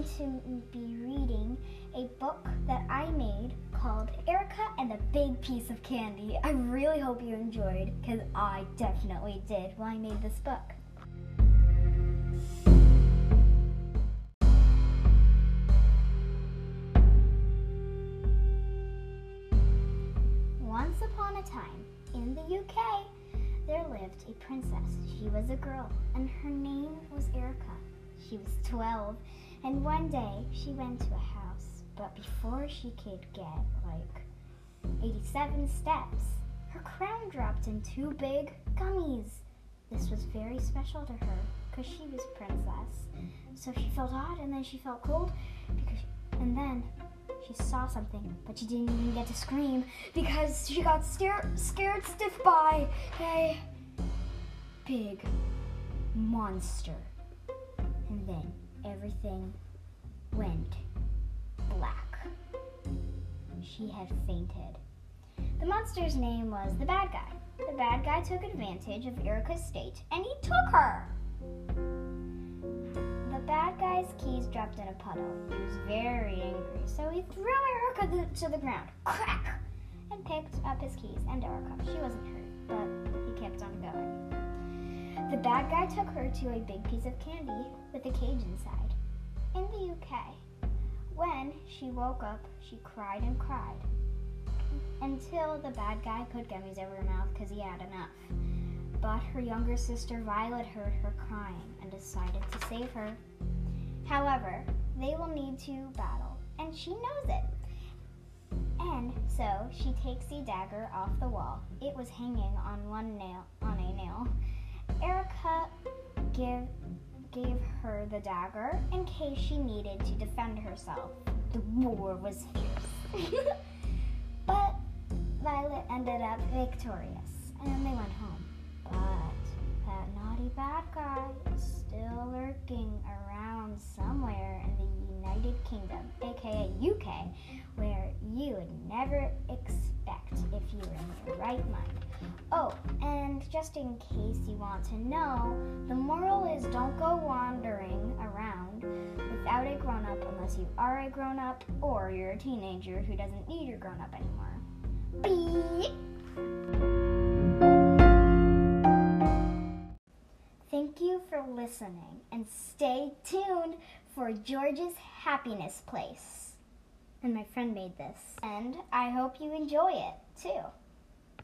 going to be reading a book that I made called Erica and the Big Piece of Candy. I really hope you enjoyed because I definitely did when I made this book. Once upon a time, in the UK, there lived a princess. She was a girl, and her name was Erica. She was 12, and one day she went to a house, but before she could get like 87 steps, her crown dropped in two big gummies. This was very special to her because she was princess. So she felt hot and then she felt cold because and then she saw something, but she didn't even get to scream because she got scared, scared stiff by a big monster. And then everything went black. She had fainted. The monster's name was the bad guy. The bad guy took advantage of Erica's state and he took her. The bad guy's keys dropped in a puddle. He was very angry, so he threw Erica to the ground, crack, and picked up his keys and Erica. She wasn't The bad guy took her to a big piece of candy with a cage inside. In the UK, when she woke up, she cried and cried until the bad guy put gummies over her mouth because he had enough. But her younger sister Violet heard her crying and decided to save her. However, they will need to battle, and she knows it. And so she takes the dagger off the wall. It was hanging on one nail on a nail. Erica give, gave her the dagger in case she needed to defend herself. The war was fierce. but Violet ended up victorious, and they went home. But that naughty bad guy is still lurking around somewhere in the United Kingdom, aka UK, where you would never expect if you're in your right mind. Oh, and just in case you want to know, the moral is don't go wandering around without a grown up unless you are a grown up or you're a teenager who doesn't need your grown up anymore. Beep. Thank you for listening and stay tuned for George's Happiness Place. And my friend made this. And I hope you enjoy it too.